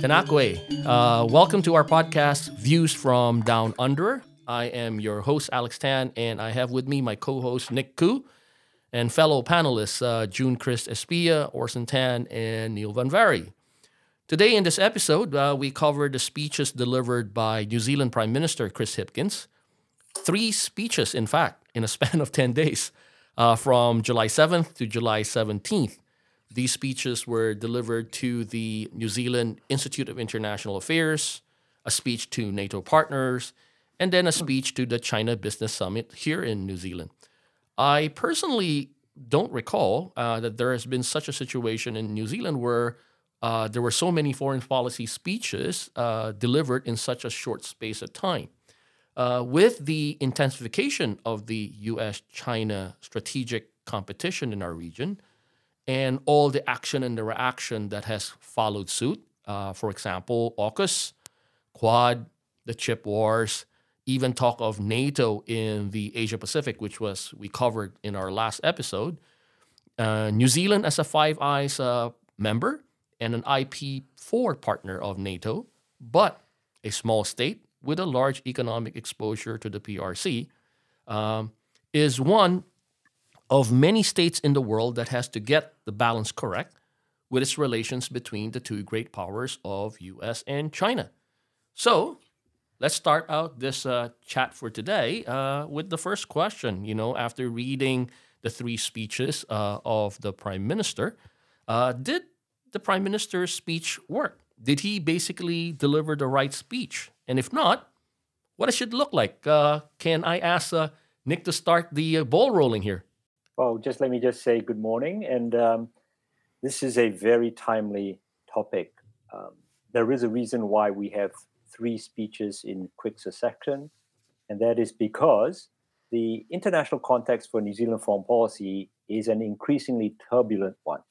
Tēnā koe, uh, welcome to our podcast, Views from Down Under. I am your host, Alex Tan, and I have with me my co host, Nick Khoo, and fellow panelists, uh, Jun Chris Espia, Orson Tan, and Neil Van Vary. Today, in this episode, uh, we cover the speeches delivered by New Zealand Prime Minister Chris Hipkins. Three speeches, in fact, in a span of 10 days, uh, from July 7th to July 17th. These speeches were delivered to the New Zealand Institute of International Affairs, a speech to NATO partners, and then a speech to the China Business Summit here in New Zealand. I personally don't recall uh, that there has been such a situation in New Zealand where uh, there were so many foreign policy speeches uh, delivered in such a short space of time. Uh, with the intensification of the US China strategic competition in our region, and all the action and the reaction that has followed suit. Uh, for example, AUKUS, Quad, the chip wars, even talk of NATO in the Asia Pacific, which was we covered in our last episode. Uh, New Zealand as a Five Eyes uh, member and an IP4 partner of NATO, but a small state with a large economic exposure to the PRC, um, is one of many states in the world that has to get the balance correct with its relations between the two great powers of US and China. So, let's start out this uh, chat for today uh, with the first question. You know, after reading the three speeches uh, of the prime minister, uh, did the prime minister's speech work? Did he basically deliver the right speech? And if not, what it should look like? Uh, can I ask uh, Nick to start the ball rolling here? Well, just let me just say good morning. And um, this is a very timely topic. Um, there is a reason why we have three speeches in quick succession, and that is because the international context for New Zealand foreign policy is an increasingly turbulent one.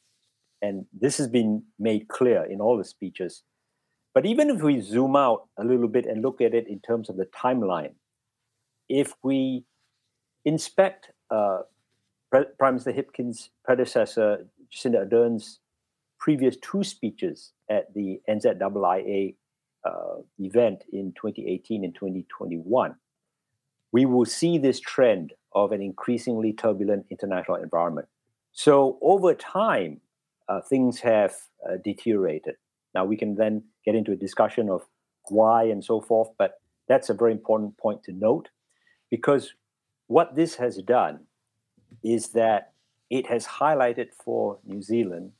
And this has been made clear in all the speeches. But even if we zoom out a little bit and look at it in terms of the timeline, if we inspect uh, Prime Minister Hipkins' predecessor, Jacinda Ardern's previous two speeches at the NZIIA uh, event in 2018 and 2021, we will see this trend of an increasingly turbulent international environment. So over time, uh, things have uh, deteriorated. Now we can then get into a discussion of why and so forth, but that's a very important point to note because what this has done is that it has highlighted for New Zealand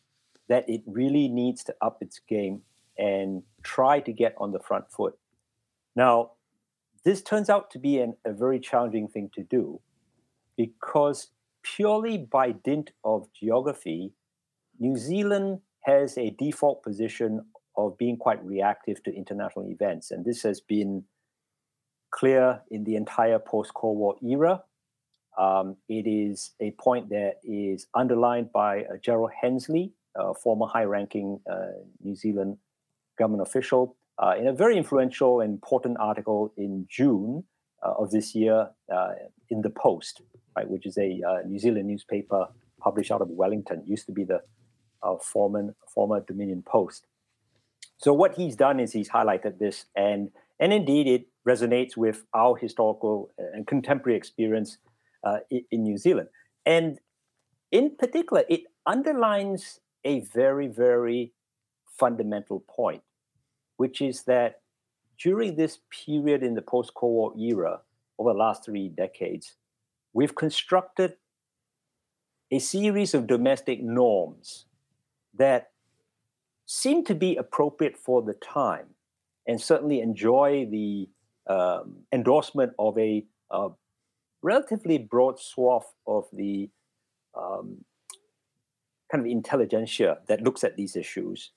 that it really needs to up its game and try to get on the front foot. Now, this turns out to be an, a very challenging thing to do because purely by dint of geography, New Zealand has a default position of being quite reactive to international events. And this has been clear in the entire post Cold War era. Um, it is a point that is underlined by uh, Gerald Hensley, a former high ranking uh, New Zealand government official, uh, in a very influential and important article in June uh, of this year uh, in The Post, right, which is a uh, New Zealand newspaper published out of Wellington, used to be the former, former Dominion Post. So, what he's done is he's highlighted this, and, and indeed it resonates with our historical and contemporary experience uh, in New Zealand. And in particular, it underlines a very, very fundamental point, which is that during this period in the post Cold War era, over the last three decades, we've constructed a series of domestic norms that seem to be appropriate for the time and certainly enjoy the um, endorsement of a, a relatively broad swath of the um, kind of intelligentsia that looks at these issues.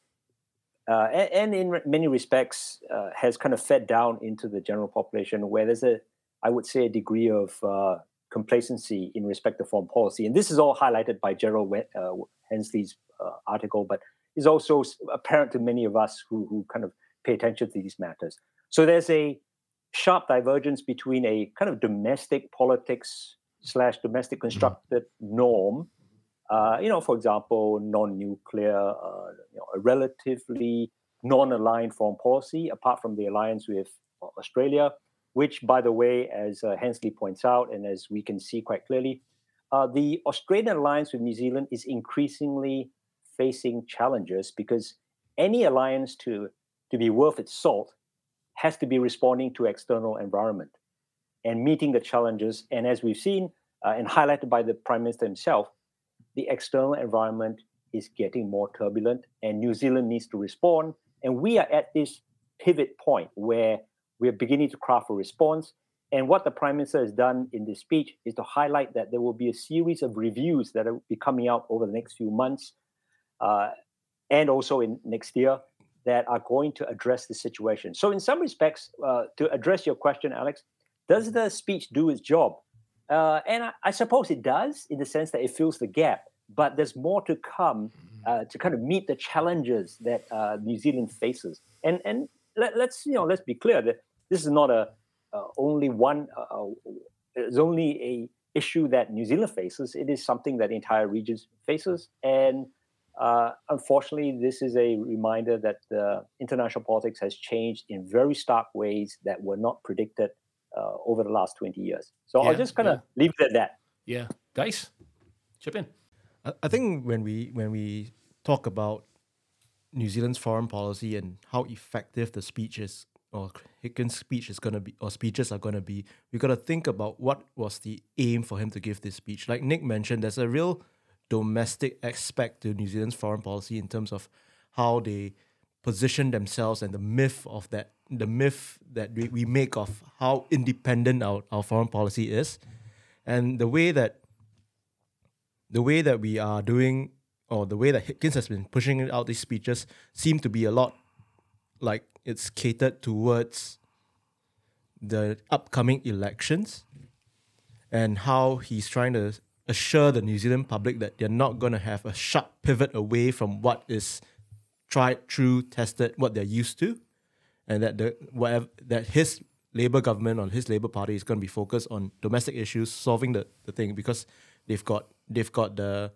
Uh, and, and, in many respects uh, has kind of fed down into the general population where there's a, I would say, a degree of uh, complacency in respect to foreign policy. And this is all highlighted by Gerald uh, Hensley's uh, article, but is also apparent to many of us who, who kind of pay attention to these matters. So there's a sharp divergence between a kind of domestic politics slash domestic Mm-hmm. constructed norm. Uh, you know, for example, non-nuclear, uh, you know, a relatively non-aligned foreign policy, apart from the alliance with Australia, which, by the way, as uh, Hensley points out, and as we can see quite clearly, uh, the Australian alliance with New Zealand is increasingly facing challenges because any alliance to to be worth its salt has to be responding to external environment and meeting the challenges. And as we've seen uh, and highlighted by the prime minister himself, the external environment is getting more turbulent, and New Zealand needs to respond. And we are at this pivot point where we're beginning to craft a response. And what the prime minister has done in this speech is to highlight that there will be a series of reviews that will be coming out over the next few months uh, and also in next year that are going to address the situation. So, in some respects, uh, to address your question, Alex, does the speech do its job? Uh, and I, I, suppose it does, in the sense that it fills the gap. But there's more to come uh, to kind of meet the challenges that uh, New Zealand faces. And and let, us you know let's be clear that this is not a uh, only one. it's only a issue that New Zealand faces. It is something that the entire region faces, and uh, unfortunately, this is a reminder that uh, international politics has changed in very stark ways that were not predicted uh, over the last 20 years. So Yeah, I'll just kind of yeah. leave it at that. Yeah, guys, chip in. I, I think when we when we talk about New Zealand's foreign policy and how effective the speech is or Hipkins' speech is gonna be or speeches are gonna be, we gotta think about what was the aim for him to give this speech. Like Nick mentioned, there's a real domestic aspect to New Zealand's foreign policy in terms of how they position themselves and the myth of that the myth that we, we make of how independent our, our foreign policy is. And the way that the way that we are doing or the way that Hipkins has been pushing out these speeches seem to be a lot like it's catered towards the upcoming elections and how he's trying to assure the New Zealand public that they're not going to have a sharp pivot away from what is tried, true, tested, what they're used to, and that the whatever that his Labour government or his Labour Party is going to be focused on domestic issues, solving the, the thing because they've got they've got the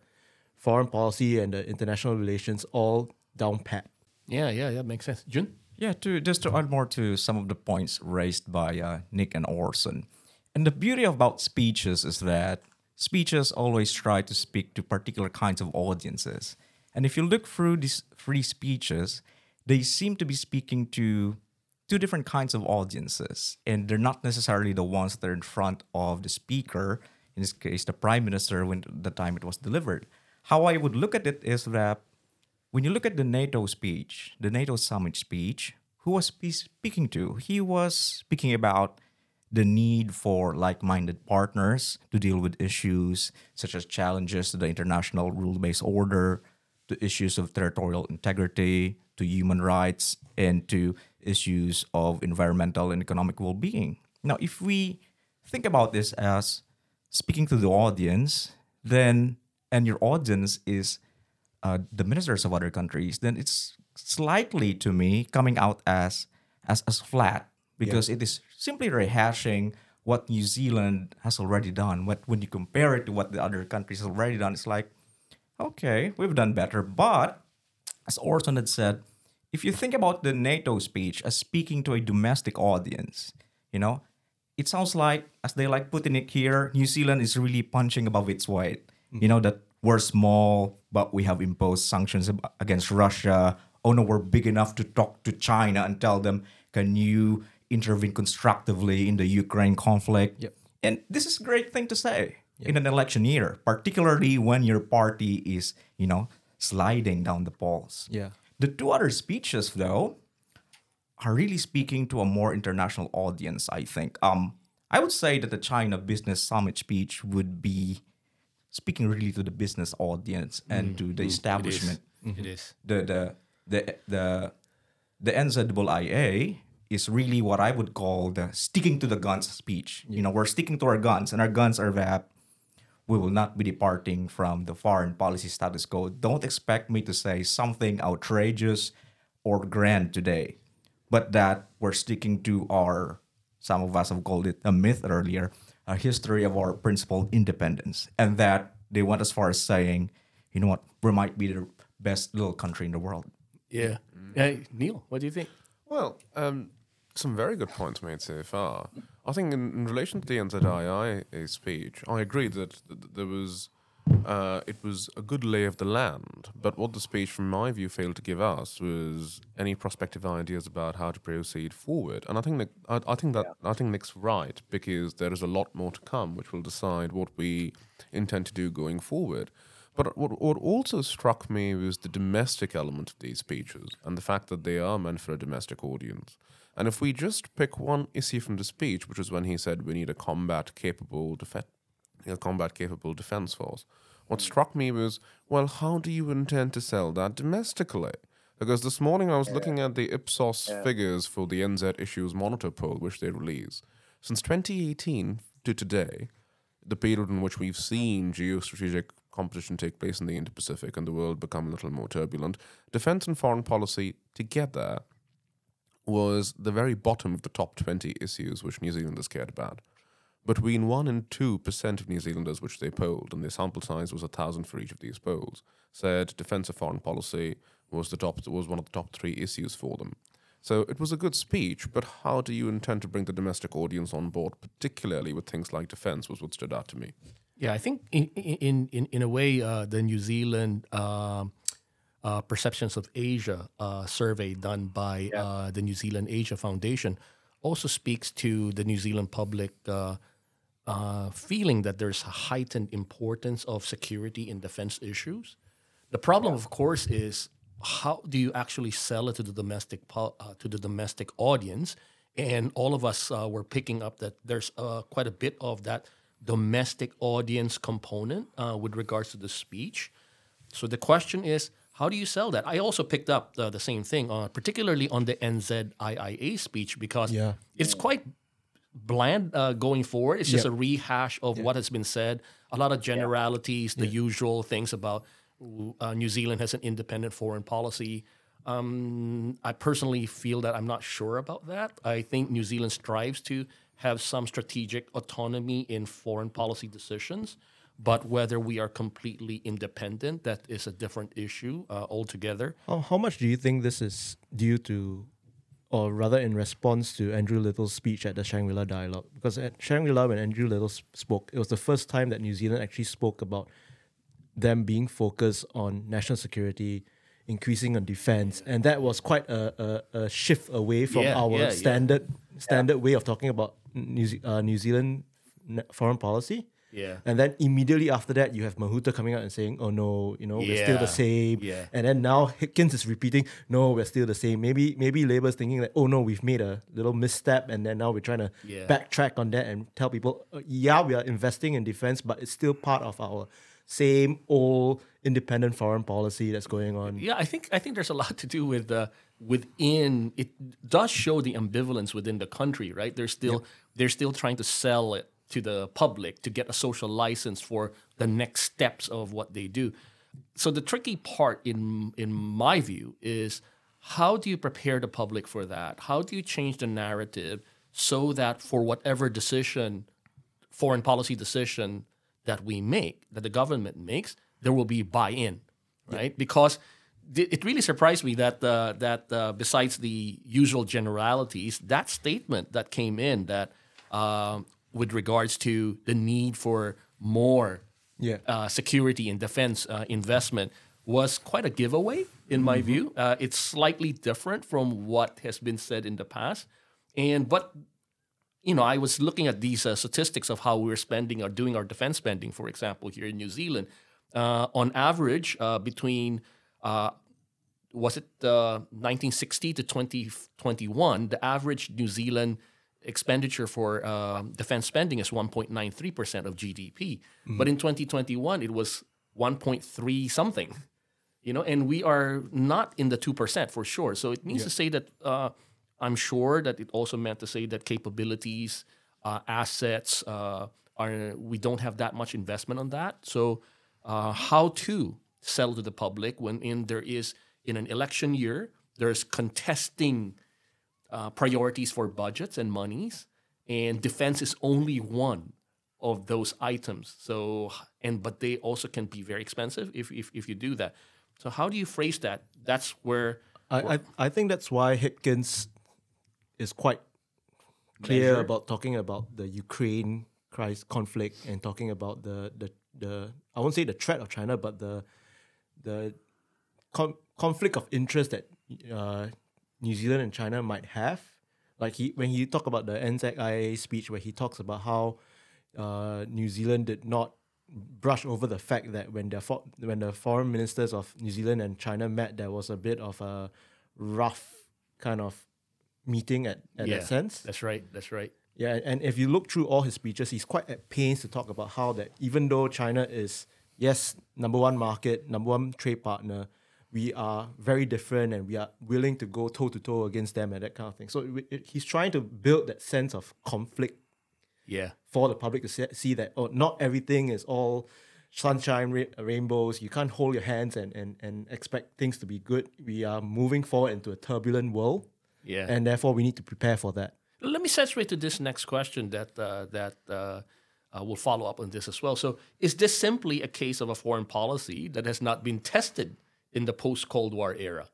foreign policy and the international relations all down pat. Yeah, yeah, yeah, makes sense. Jun? Yeah, to just to add more to some of the points raised by uh, Nick and Orson. And the beauty about speeches is that speeches always try to speak to particular kinds of audiences. And if you look through these three speeches, they seem to be speaking to two different kinds of audiences. And they're not necessarily the ones that are in front of the speaker, in this case, the prime minister, when the time it was delivered. How I would look at it is that when you look at the NATO speech, the NATO summit speech, who was he speaking to? He was speaking about the need for like minded partners to deal with issues such as challenges to the international rule based order, to issues of territorial integrity, to human rights, and to issues of environmental and economic well being. Now, if we think about this as speaking to the audience, then, and your audience is uh, the ministers of other countries, then it's slightly to me coming out as as as flat because it is simply rehashing what New Zealand has already done. What when you compare it to what the other countries have already done, it's like, okay, we've done better. But as Orson had said, if you think about the NATO speech as speaking to a domestic audience, you know, it sounds like, as they like putting it here, New Zealand is really punching above its weight. Mm-hmm. You know, that we're small, but we have imposed sanctions against Russia. Oh no, we're big enough to talk to China and tell them, can you intervene constructively in the Ukraine conflict? Yep. And this is a great thing to say in an election year, particularly when your party is, you know, sliding down the polls. Yeah. The two other speeches, though, are really speaking to a more international audience, I think. Um, I would say that the China Business Summit speech would be speaking really to the business audience and mm. to the establishment. It is. Mm-hmm. The, the, the, the, the NZIA is really what I would call the sticking to the guns speech. You know, we're sticking to our guns, and our guns are that we will not be departing from the foreign policy status quo. Don't expect me to say something outrageous or grand today, but that we're sticking to our some of us have called it a myth earlier, a history of our principled independence. And that they went as far as saying, you know what, we might be the best little country in the world. Yeah. Hey, Neil, what do you think? Well, um, some very good points made so far. I think in, in relation to the NZII speech, I agree that, th- there was uh, it was a good lay of the land. But what the speech, from my view, failed to give us was any prospective ideas about how to proceed forward. And I think that I, I think that I think Nick's right because there is a lot more to come, which will decide what we intend to do going forward. But what, what also struck me was the domestic element of these speeches and the fact that they are meant for a domestic audience. And if we just pick one issue from the speech, which was when he said we need a combat capable defense, a combat capable defense force, what struck me was, well, how do you intend to sell that domestically? Because this morning I was looking at the Ipsos figures for the NZ Issues Monitor poll, which they release. Since 2018 to today, the period in which we've seen geostrategic competition take place in the Indo Pacific and the world become a little more turbulent, defense and foreign policy together was the very bottom of the top 20 issues which New Zealanders cared about. Between 1 and 2% of New Zealanders, which they polled, and their sample size was a 1,000 for each of these polls, said defense and foreign policy was, the top, was one of the top three issues for them. So it was a good speech, but how do you intend to bring the domestic audience on board, particularly with things like defense, was what stood out to me. Yeah, I think in in in, in a way, uh, the New Zealand um uh, perceptions of Asia uh, survey done by uh, the New Zealand Asia Foundation also speaks to the New Zealand public uh, uh, feeling that there's a heightened importance of security and defense issues. The problem, of course, is how do you actually sell it to the domestic uh, to the domestic audience? And all of us uh, were picking up that there's uh, quite a bit of that domestic audience component uh, with regards to the speech. So the question is, how do you sell that? I also picked up the, the same thing, uh, particularly on the NZIIA speech, because Yeah. it's quite bland uh, going forward. It's just a rehash of what has been said. A lot of generalities, the usual things about uh, New Zealand has an independent foreign policy. Um, I personally feel that I'm not sure about that. I think New Zealand strives to have some strategic autonomy in foreign policy decisions, but whether we are completely independent, that is a different issue uh, altogether. How, how much do you think this is due to, or rather in response to Andrew Little's speech at the Shangri La Dialogue? Because at Shangri La, when Andrew Little spoke, it was the first time that New Zealand actually spoke about them being focused on national security, increasing on defense, and that was quite a, a, a shift away from Yeah, our yeah, yeah. standard standard way of talking about New, uh, New Zealand foreign policy. Yeah. And then immediately after that, you have Mahuta coming out and saying, "Oh no, you know we're still the same." yeah. And then now Hipkins is repeating, "No, we're still the same." Maybe maybe Labour's thinking that, "Oh no, we've made a little misstep," and then now we're trying to Yeah. backtrack on that and tell people, uh, "Yeah, we are investing in defense, but it's still part of our same old independent foreign policy that's going on." Yeah, I think I think there's a lot to do with uh, within. It does show the ambivalence within the country, right? They're still they're still trying to sell it to the public to get a social license for the next steps of what they do. So the tricky part, in in my view, is how do you prepare the public for that? How do you change the narrative so that for whatever decision foreign policy decision that we make, that the government makes, there will be buy-in, right? Because th- it really surprised me that uh, that uh, besides the usual generalities, that statement that came in that um with regards to the need for more Yeah. uh, security and defense uh, investment was quite a giveaway in my view. Uh, it's slightly different from what has been said in the past, and but you know, I was looking at these uh, statistics of how we're spending or doing our defense spending, for example, here in New Zealand. Uh, on average, uh, between uh, was it uh, 1960 to 2021, the average New Zealand expenditure for uh, defense spending is 1.93% of GDP. But in 2021, it was 1.3 something you know, and we are not in the two percent for sure. So it means to say that uh, I'm sure that it also meant to say that capabilities, uh, assets, uh, are we don't have that much investment on that. So uh, how to sell to the public when in there is in an election year there's contesting uh, priorities for budgets and monies, and defense is only one of those items. So and but they also can be very expensive if if, if you do that. So how do you phrase that? That's where I, I I think that's why Hipkins is quite clear Measure. about talking about the Ukraine crisis conflict and talking about the the the I won't say the threat of China, but the the con- conflict of interest that uh, New Zealand and China might have. Like he when he talked about the NZIA speech where he talks about how uh, New Zealand did not brush over the fact that when the for- when the foreign ministers of New Zealand and China met, there was a bit of a rough kind of meeting at, at yeah, that sense. That's right. That's right. Yeah, and if you look through all his speeches, he's quite at pains to talk about how that even though China is yes number one market, number one trade partner, we are very different and we are willing to go toe to toe against them and that kind of thing. So it, it- he's trying to build that sense of conflict Yeah. for the public to see, see that oh, not everything is all sunshine ra- rainbows. You can't hold your hands and, and and expect things to be good. We are moving forward into a turbulent world, Yeah. and therefore we need to prepare for that. Let me segue to this next question that uh, that uh, uh, will follow up on this as well. So, is this simply a case of a foreign policy that has not been tested in the post Cold War era,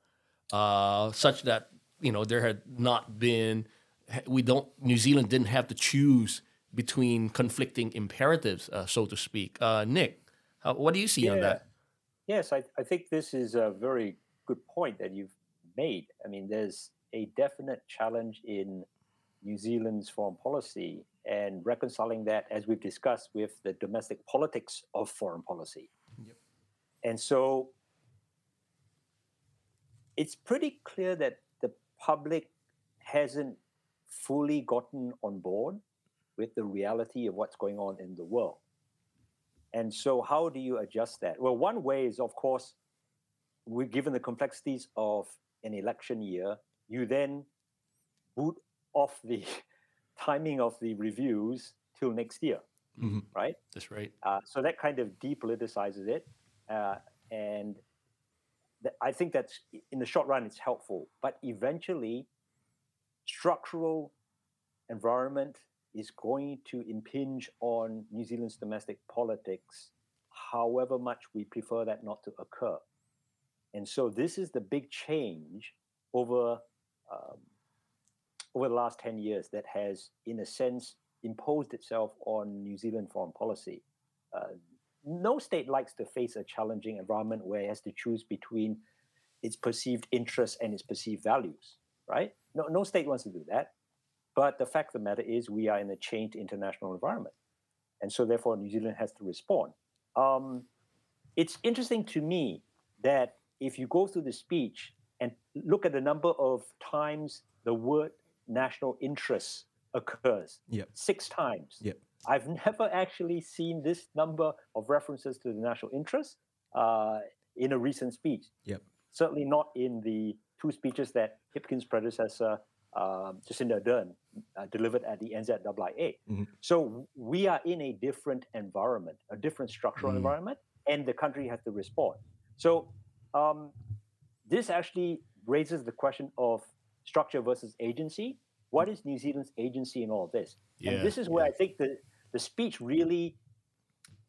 uh, such that you know there had not been we don't New Zealand didn't have to choose between conflicting imperatives, uh, so to speak. Uh, Nick, how, what do you see on that? Yes, I, I think this is a very good point that you've made. I mean, there's a definite challenge in New Zealand's foreign policy and reconciling that, as we've discussed, with the domestic politics of foreign policy. Yep. And so it's pretty clear that the public hasn't fully gotten on board with the reality of what's going on in the world. And so, how do you adjust that? Well, one way is, of course, we're given the complexities of an election year, you then boot off the timing of the reviews till next year, Mhm. right? That's right. Uh, so that kind of depoliticizes it, uh, and I think that's in the short run it's helpful. But eventually, structural environment is going to impinge on New Zealand's domestic politics, however much we prefer that not to occur. And so this is the big change over um, over the last 10 years that has, in a sense, imposed itself on New Zealand foreign policy. Uh, no state likes to face a challenging environment where it has to choose between its perceived interests and its perceived values, right? No, no state wants to do that. But the fact of the matter is, we are in a changed international environment. And so, therefore, New Zealand has to respond. Um, it's interesting to me that if you go through the speech and look at the number of times the word national interest occurs, Yep. six times. Yep. I've never actually seen this number of references to the national interest uh, in a recent speech. Yep. Certainly not in the two speeches that Hipkins' predecessor, um, Jacinda Ardern, uh, delivered at the NZIA. Mhm. So we are in a different environment, a different structural Mm. environment, and the country has to respond. So um, this actually raises the question of structure versus agency. What is New Zealand's agency in all this? Yeah, and this is where I think the, the speech really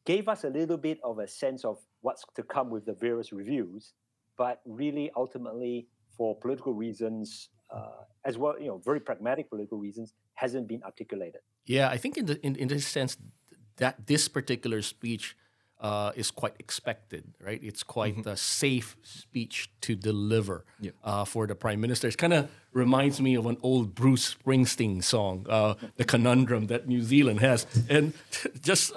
gave us a little bit of a sense of what's to come with the various reviews, but really ultimately for political reasons, uh, as well, you know, very pragmatic political reasons, hasn't been articulated. Yeah, I think in the in, in this sense that this particular speech uh, is quite expected, right? It's quite a safe speech to deliver Yep. uh, for the prime minister. It kind of reminds me of an old Bruce Springsteen song, uh, "The Conundrum that New Zealand has," and just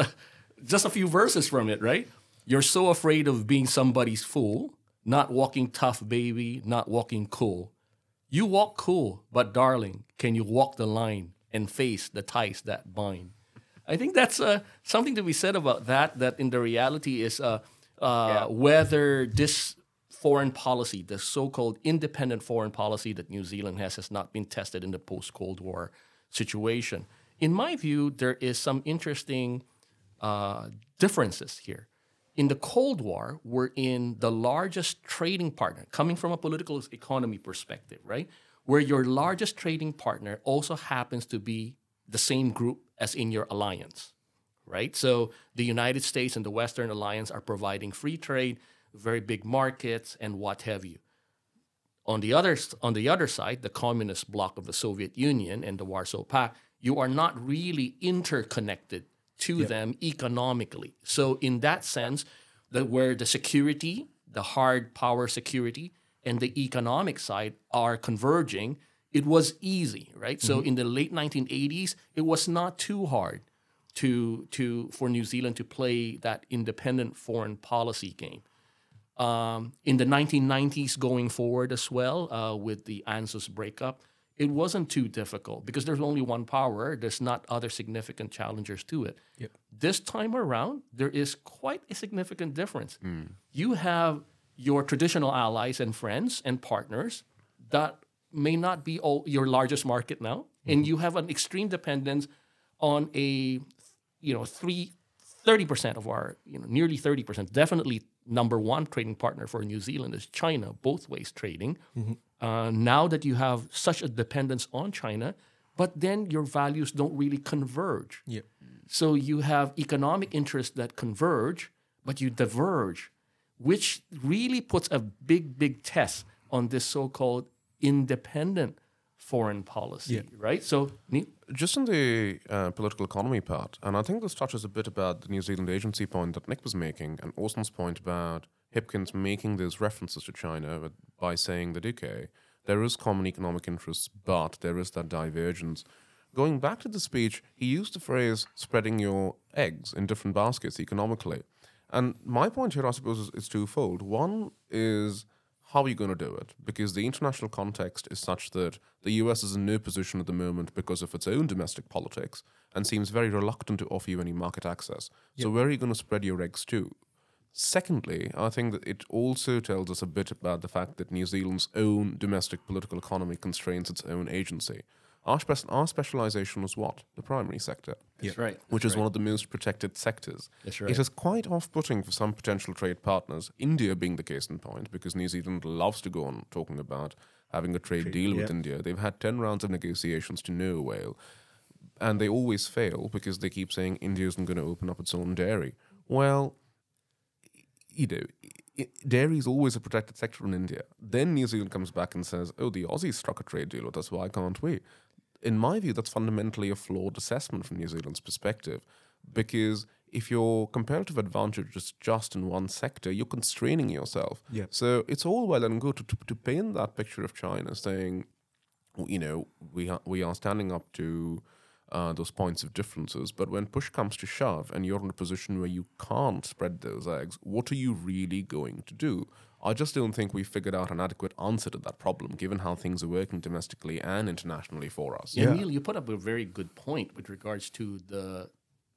just a few verses from it, right? You're so afraid of being somebody's fool, not walking tough, baby, not walking cool. You walk cool, but darling, can you walk the line and face the ties that bind? I think that's uh, something to be said about that. That in the reality is uh, uh, whether this foreign policy, the so-called independent foreign policy that New Zealand has, has not been tested in the post-Cold War situation. In my view, there is some interesting uh, differences here. In the Cold War, we're in the largest trading partner, coming from a political economy perspective, right? Where your largest trading partner also happens to be the same group as in your alliance, right? So the United States and the Western Alliance are providing free trade, very big markets, and what have you. On the other on the other side, the communist bloc of the Soviet Union and the Warsaw Pact, you are not really interconnected to them economically. So in that sense, the, where the security, the hard power security, and the economic side are converging, it was easy, right? So in the late 1980s, it was not too hard to to for New Zealand to play that independent foreign policy game. Um, in the 1990s, going forward as well, uh, with the ANZUS breakup, it wasn't too difficult because there's only one power. There's not other significant challengers to it. This time around, there is quite a significant difference. You have your traditional allies and friends and partners that may not be all, your largest market now, and you have an extreme dependence on a, you know, three. 30% of our, you know, nearly 30%, definitely number one trading partner for New Zealand is China, both ways trading. Uh, now that you have such a dependence on China, but then your values don't really converge. Yep. So you have economic interests that converge, but you diverge, which really puts a big, big test on this so-called independent foreign policy, right? So, Neil? Just in the uh, political economy part, and I think this touches a bit about the New Zealand agency point that Nick was making, and Austin's point about Hipkins making those references to China by saying that, okay, there is common economic interests, but there is that divergence. Going back to the speech, he used the phrase spreading your eggs in different baskets economically. And my point here, I suppose, is, is twofold. One is how are you going to do it? Because the international context is such that the US is in no position at the moment because of its own domestic politics and seems very reluctant to offer you any market access. So, where are you going to spread your eggs to? Secondly, I think that it also tells us a bit about the fact that New Zealand's own domestic political economy constrains its own agency. Our, spe- our specialization was what? The primary sector That's right. which is one of the most protected sectors. That's right. It is quite off-putting for some potential trade partners, India being the case in point, because New Zealand loves to go on talking about having a trade, deal with. India. They've had 10 rounds of negotiations to no avail, and they always fail because they keep saying India isn't going to open up its own dairy. Well, you know, i- dairy is always a protected sector in India. Then New Zealand comes back and says, oh, the Aussies struck a trade deal with us, why can't we? In my view, that's fundamentally a flawed assessment from New Zealand's perspective because if your comparative advantage is just in one sector, you're constraining yourself. Yeah. So it's all well and good to, to, to paint that picture of China saying, you know, we are, we are standing up to uh, those points of differences. But when push comes to shove and you're in a position where you can't spread those eggs, what are you really going to do? I just don't think we've figured out an adequate answer to that problem, given how things are working domestically and internationally for us. Yeah. Neil, you put up a very good point with regards to the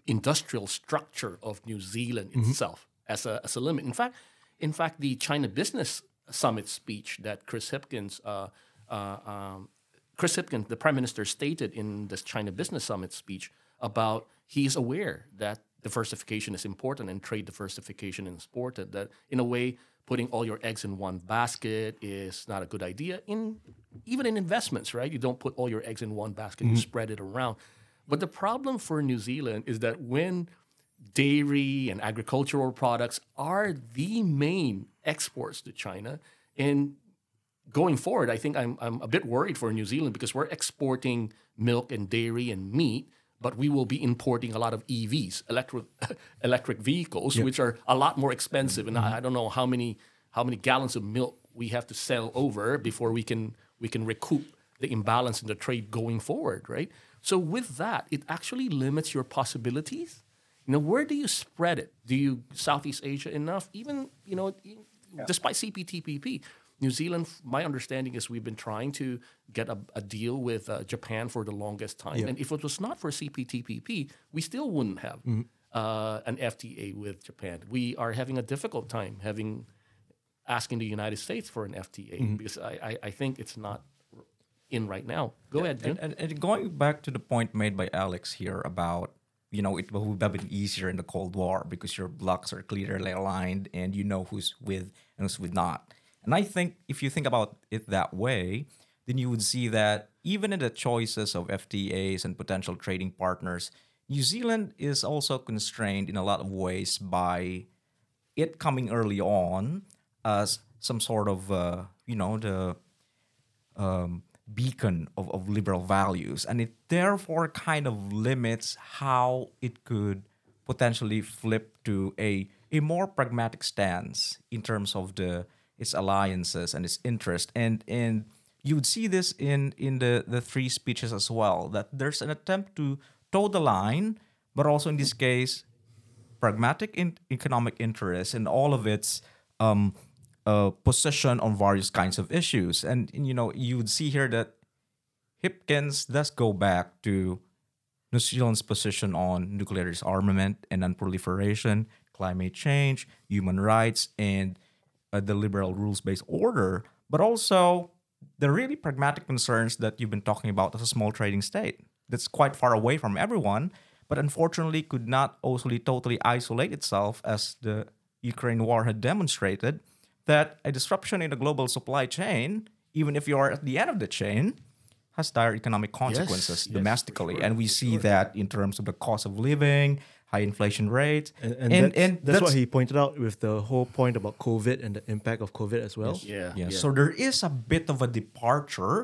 industrial structure of New Zealand itself as a as a limit. In fact, in fact, the China Business Summit speech that Chris Hipkins, uh, uh, um, Chris Hipkins, the Prime Minister, stated in this China Business Summit speech about he's aware that diversification is important and trade diversification is important. That in a way, putting all your eggs in one basket is not a good idea. In even in investments, right? You don't put all your eggs in one basket; you mm-hmm. spread it around. But the problem for New Zealand is that when dairy and agricultural products are the main exports to China, and going forward, I think I'm, I'm a bit worried for New Zealand because we're exporting milk and dairy and meat, but we will be importing a lot of EVs, electric electric vehicles, which are a lot more expensive. And I, mm-hmm. I don't know how many how many gallons of milk we have to sell over before we can we can recoup the imbalance in the trade going forward, right? So with that, it actually limits your possibilities. You know, where do you spread it? Do you Southeast Asia enough? Even you know, despite CPTPP, New Zealand. My understanding is we've been trying to get a, a deal with uh, Japan for the longest time, and if it was not for CPTPP, we still wouldn't have uh, an FTA with Japan. We are having a difficult time having asking the United States for an FTA because I, I, I think it's not in right now. Go ahead, Jim. And, and, and going back to the point made by Alex here about, you know, it would have been easier in the Cold War because your blocs are clearly aligned and you know who's with and who's with not. And I think if you think about it that way, then you would see that even in the choices of FTAs and potential trading partners, New Zealand is also constrained in a lot of ways by it coming early on as some sort of, uh, you know, the um, beacon of, of liberal values. And it therefore kind of limits how it could potentially flip to a, a more pragmatic stance in terms of the its alliances and its interest. And and you would see this in in the, the three speeches as well, that there's an attempt to toe the line, but also in this case, pragmatic in economic interest and all of its um, uh, position on various kinds of issues. And, and, you know, you would see here that Hipkins does go back to New Zealand's position on nuclear disarmament and non-proliferation, climate change, human rights, and uh, the liberal rules-based order, but also the really pragmatic concerns that you've been talking about as a small trading state that's quite far away from everyone, but unfortunately could not also totally isolate itself as the Ukraine war had demonstrated that a disruption in the global supply chain, even if you are at the end of the chain, has dire economic consequences yes, for domestically. sure, and we see that in terms of the cost of living, high inflation rate. And, and, that's, that's, what he pointed out with the whole point about COVID and the impact of COVID as well. Yeah, yeah. yeah. So there is a bit of a departure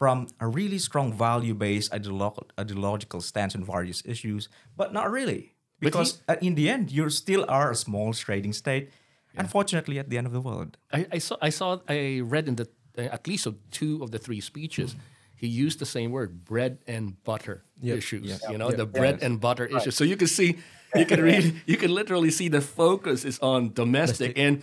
from a really strong value-based ideolo- ideological stance on various issues, but not really. Because uh, in the end, you still are a small trading state. Unfortunately, at the end of the world. I, I saw I saw I read in the uh, at least of two of the three speeches. He used the same word, bread and butter Yep. issues. Yes. You know, Yep. the bread and butter issues. So you can see, you can read, you can literally see the focus is on domestic. And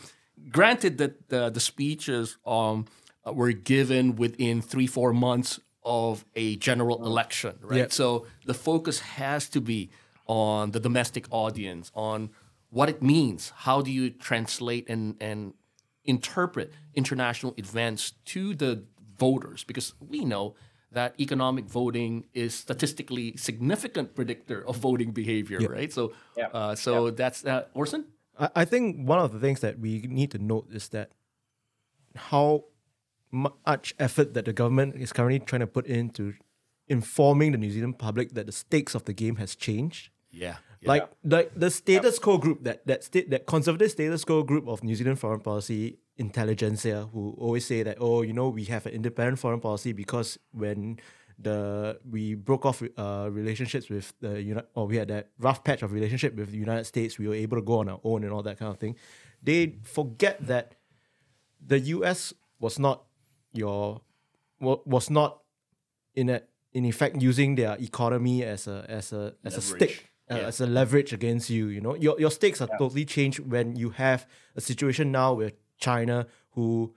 granted that the, the speeches um, were given within three four months of a general election, right? Yep. So the focus has to be on the domestic audience, on what it means. How do you translate and and interpret international events to the voters? Because we know that economic voting is statistically significant predictor of voting behavior, right? So, Yeah. uh, so that's uh, Orson. I, I think one of the things that we need to note is that how much effort that the government is currently trying to put into informing the New Zealand public that the stakes of the game has changed. Yeah. Like like the status quo group that that state that conservative status quo group of New Zealand foreign policy intelligentsia who always say that oh you know we have an independent foreign policy because when the we broke off uh, relationships with the Uni- or we had that rough patch of relationship with the United States we were able to go on our own and all that kind of thing. They forget that the US was not your wa- was not in a, in effect using their economy as a as a as a stick uh, Yeah. as a leverage against you. You know, your your stakes are totally changed when you have a situation now with China who,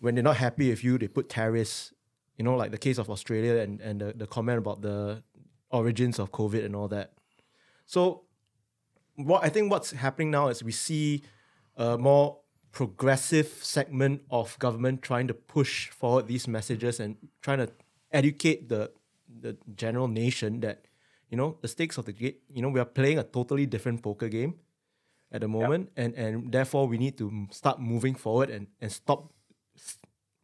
when they're not happy with you, they put tariffs. You know, like the case of Australia and and the, the comment about the origins of COVID and all that. So, what I think what's happening now is we see a more progressive segment of government trying to push forward these messages and trying to educate the the general nation that you know the stakes of the. You know, we are playing a totally different poker game at the moment, and and therefore we need to start moving forward and and stop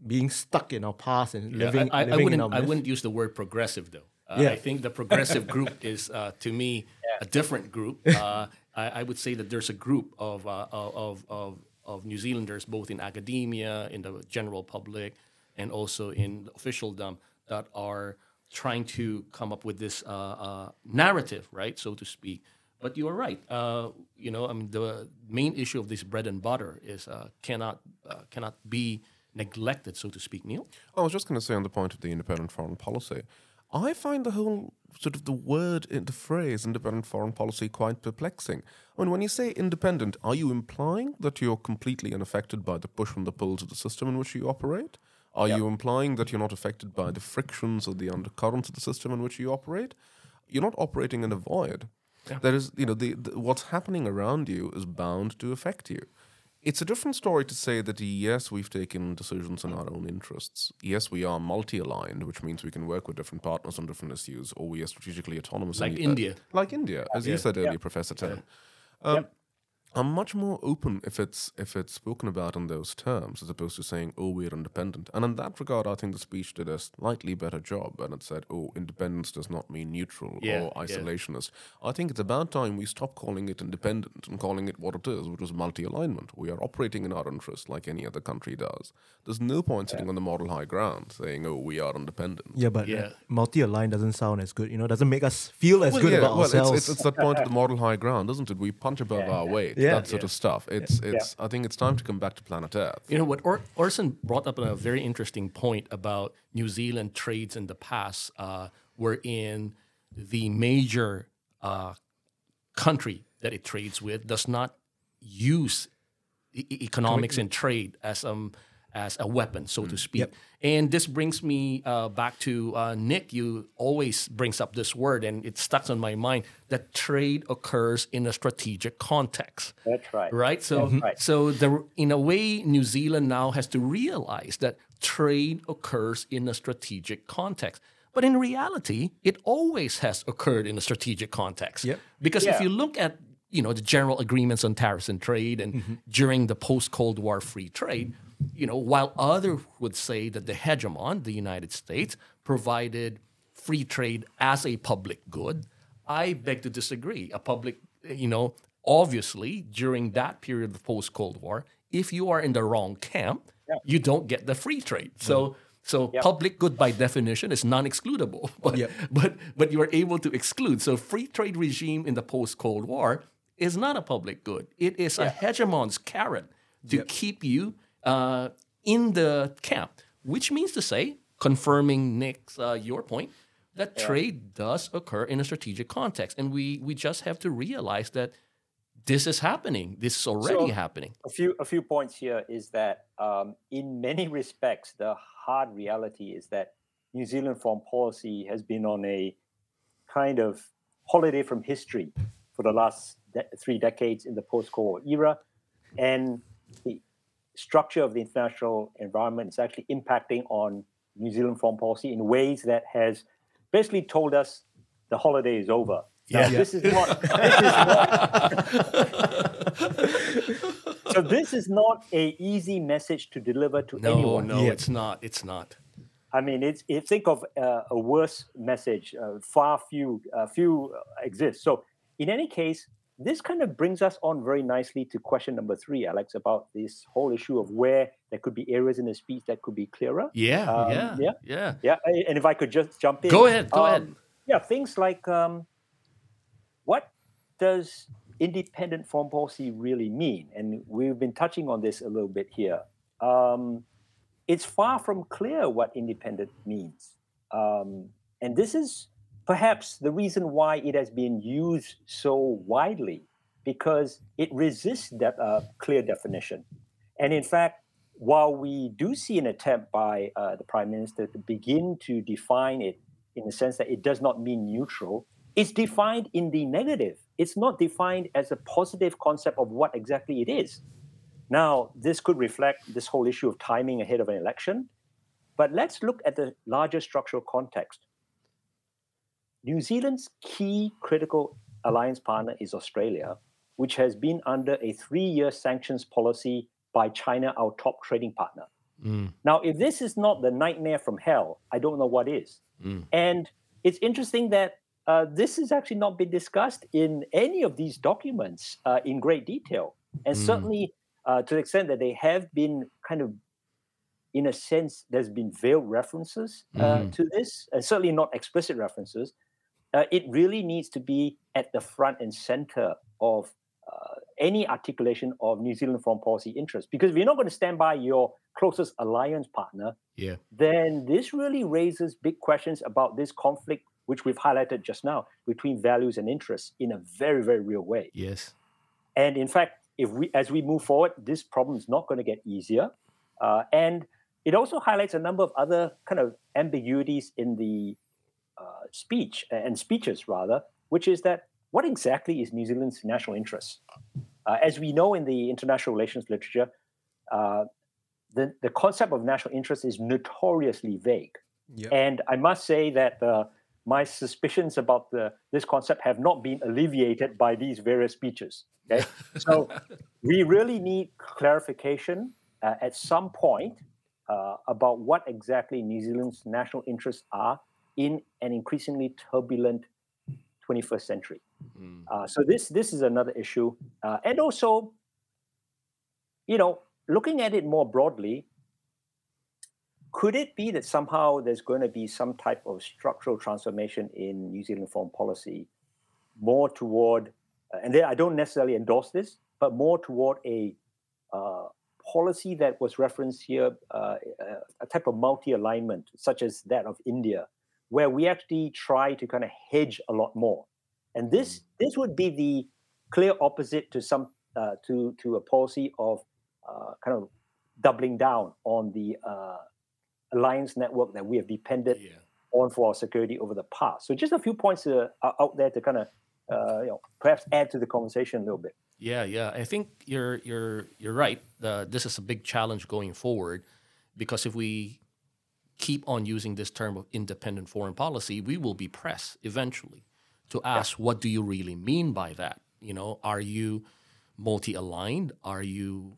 being stuck in our past and Yeah, living, I, I, living I in wouldn't. our I wouldn't use the word progressive though. Uh, Yeah. I think the progressive group is, uh, to me, a different group. Uh, I, I would say that there's a group of, uh, of, of, of New Zealanders, both in academia, in the general public, and also in officialdom, that are trying to come up with this uh, uh, narrative, right, so to speak. But you are right. Uh, you know, I mean, the main issue of this bread and butter is uh, cannot uh, cannot be neglected, so to speak. Neil. I was just going to say on the point of the independent foreign policy, I find the whole sort of the word, the phrase independent foreign policy quite perplexing. I mean, when you say independent, are you implying that you're completely unaffected by the push and the pulls of the system in which you operate? Are you implying that you're not affected by the frictions or the undercurrents of the system in which you operate? You're not operating in a void. There is, you know, the, the, what's happening around you is bound to affect you. It's a different story to say that yes, we've taken decisions in our own interests. Yes, we are multi-aligned, which means we can work with different partners on different issues, or we are strategically autonomous. Like and- India. like India, as you said earlier, Professor Tan. Um, I'm much more open if it's if it's spoken about in those terms as opposed to saying, "Oh, we're independent." And in that regard, I think the speech did a slightly better job, and it said, "Oh, independence does not mean neutral Yeah, or yeah. isolationist." I think it's about time we stop calling it independent and calling it what it is, which is multi-alignment. We are operating in our interest like any other country does. There's no point sitting on the moral high ground saying, "Oh, we are independent." Yeah, but Yeah. multi-aligned doesn't sound as good. You know, doesn't make us feel as Well, good yeah, about well, ourselves. It's, it's, it's that point of the moral high ground, isn't it? We punch above our weight, Yeah. that sort of stuff. It's, it's. I think it's time to come back to planet Earth. You know what? Or- Orson brought up a very interesting point about New Zealand trades in the past, uh, wherein the major uh, country that it trades with does not use e- e- economics and trade as um as a weapon, so to speak. And this brings me uh, back to uh, Nick. You always brings up this word, and it stuck on my mind that trade occurs in a strategic context That's right. right? So, right. so the in a way, New Zealand now has to realize that trade occurs in a strategic context. But in reality, it always has occurred in a strategic context. Yep. Because if you look at you know the general agreements on tariffs and trade, and during the post Cold War free trade, you know, while others would say that the hegemon, the United States, provided free trade as a public good, I beg to disagree. A public, you know, obviously during that period of the post Cold War, if you are in the wrong camp, you don't get the free trade. Mm-hmm. So. So public good by definition is non-excludable, but Yep. but but you are able to exclude. So free trade regime in the post Cold War is not a public good. It is a hegemon's carrot to keep you uh, in the camp, which means to say, confirming Nick's uh, your point, that trade does occur in a strategic context, and we we just have to realize that this is happening. This is already So- happening. a few a few points here is that um, in many respects the hard reality is that New Zealand foreign policy has been on a kind of holiday from history for the last de- three decades in the post-Cold War era, and the structure of the international environment is actually impacting on New Zealand foreign policy in ways that has basically told us the holiday is over. Now, Yeah. this is not. This is not so this is not a easy message to deliver to No, anyone. no, Yeah. it's not. It's not. I mean, it's if think of uh, a worse message, uh, far few uh, few uh, exist. So in any case, this kind of brings us on very nicely to question number three, Alex, about this whole issue of where there could be areas in the speech that could be clearer. Yeah, Um, yeah, yeah. yeah. Yeah, and if I could just jump in. Go ahead, go um, ahead. Yeah, things like um, what does independent foreign policy really mean? And we've been touching on this a little bit here. Um, it's far from clear what independent means. Um, and this is perhaps the reason why it has been used so widely, because it resists that uh, clear definition. And in fact, while we do see an attempt by uh, the prime minister to begin to define it in the sense that it does not mean neutral, it's defined in the negative. It's not defined as a positive concept of what exactly it is. Now, this could reflect this whole issue of timing ahead of an election, but let's look at the larger structural context. New Zealand's key critical alliance partner is Australia, which has been under a three year sanctions policy by China, our top trading partner. Mm, Now, if this is not the nightmare from hell, I don't know what is. mm. And it's interesting that uh, this has actually not been discussed in any of these documents uh, in great detail. And Mm. certainly uh, to the extent that they have been kind of, in a sense, there's been veiled references uh, Mhm. to this, and certainly not explicit references. Uh, it really needs to be at the front and center of uh, any articulation of New Zealand foreign policy interests. Because if you're not going to stand by your closest alliance partner, Yeah. then this really raises big questions about this conflict, which we've highlighted just now, between values and interests in a very, very real way. Yes. And in fact, if we as we move forward, this problem is not going to get easier. Uh, and it also highlights a number of other kind of ambiguities in the uh, speech and speeches rather, which is that what exactly is New Zealand's national interest? Uh, as we know in the international relations literature, uh, the, the concept of national interest is notoriously vague. Yep. And I must say that uh, my suspicions about the this concept have not been alleviated by these various speeches. Okay, so we really need clarification uh, at some point uh, about what exactly New Zealand's national interests are in an increasingly turbulent 21st century. Uh, so this this is another issue, uh, and also, you know, looking at it more broadly, could it be that somehow there's going to be some type of structural transformation in New Zealand foreign policy, more toward, uh, and I don't necessarily endorse this, but more toward a uh, policy that was referenced here, uh, a type of multi-alignment, such as that of India, where we actually try to kind of hedge a lot more, and this this would be the clear opposite to some uh, to to a policy of uh, kind of doubling down on the uh, alliance network that we have depended Yeah. on for our security over the past. So just a few points uh, out there to kind of uh, you know perhaps add to the conversation a little bit. Yeah, yeah. I think you're you're you're right. Uh, this is a big challenge going forward because if we keep on using this term of independent foreign policy, we will be pressed eventually to ask what do you really mean by that? You know, are you multi-aligned? Are you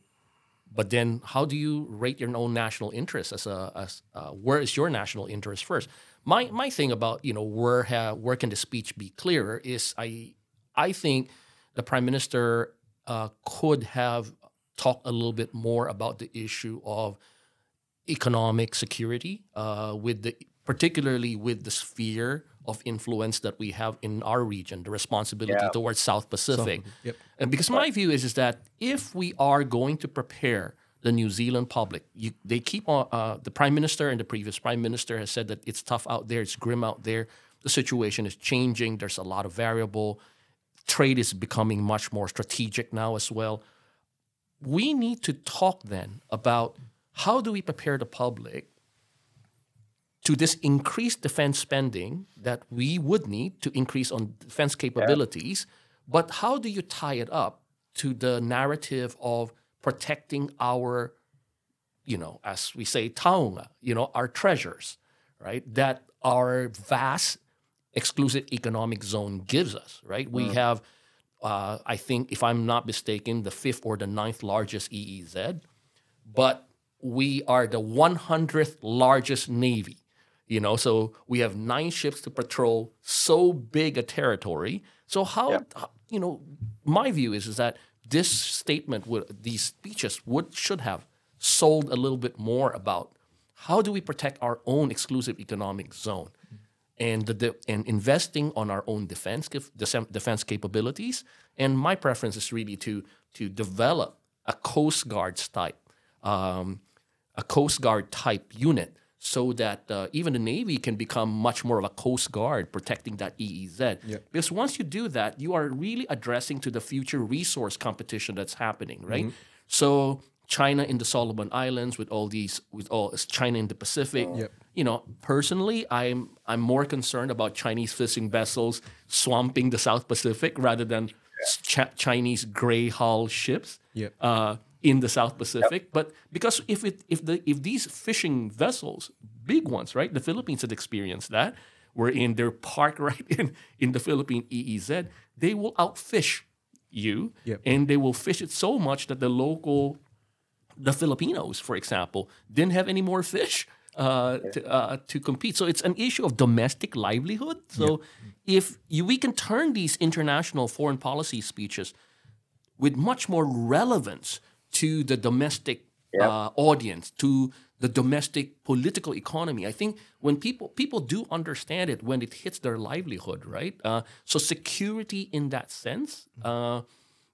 but then how do you rate your own national interest as a as uh, where is your national interest first? My my thing about you know where ha, where can the speech be clearer is I I think the prime minister uh, could have talked a little bit more about the issue of economic security uh, with the particularly with the sphere of influence that we have in our region, the responsibility Yeah. towards South Pacific. yep. And because my view is is that if we are going to prepare the New Zealand public, you, they keep on. Uh, the prime minister and the previous prime minister has said that it's tough out there, it's grim out there. The situation is changing. There's a lot of variable. Trade is becoming much more strategic now as well. We need to talk then about how do we prepare the public to this increased defense spending that we would need to increase on defense capabilities, but how do you tie it up to the narrative of protecting our, you know, as we say, taonga, you know, our treasures, right? That our vast exclusive economic zone gives us, right? We have, uh, I think, if I'm not mistaken, the fifth or the ninth largest EEZ, but we are the 100th largest navy you know? So we have nine ships to patrol so big a territory. So how how- you know my view is is that this statement would these speeches would should have sold a little bit more about how do we protect our own exclusive economic zone and the, and investing on our own defense defense capabilities. And my preference is really to to develop a coast guard type um, a coast guard type unit so that uh, even the navy can become much more of a coast guard protecting that EEZ because once you do that you are really addressing to the future resource competition that's happening right? So China in the Solomon Islands with all these with all China in the Pacific. Yep. you know, personally, I'm I'm more concerned about Chinese fishing vessels swamping the South Pacific rather than Ch- Chinese gray hull ships. Yep. uh, in the South Pacific. But because if it if the if these fishing vessels, big ones, right, the Philippines had experienced that, where in they're right in in the Philippine EEZ, they will outfish you, Yep. and they will fish it so much that the local the Filipinos, for example, didn't have any more fish uh, to, uh, to compete. So it's an issue of domestic livelihood. So if you, we can turn these international foreign policy speeches with much more relevance to the domestic uh, audience, to the domestic political economy. I think when people people do understand it when it hits their livelihood, right? Uh, so security in that sense. Uh,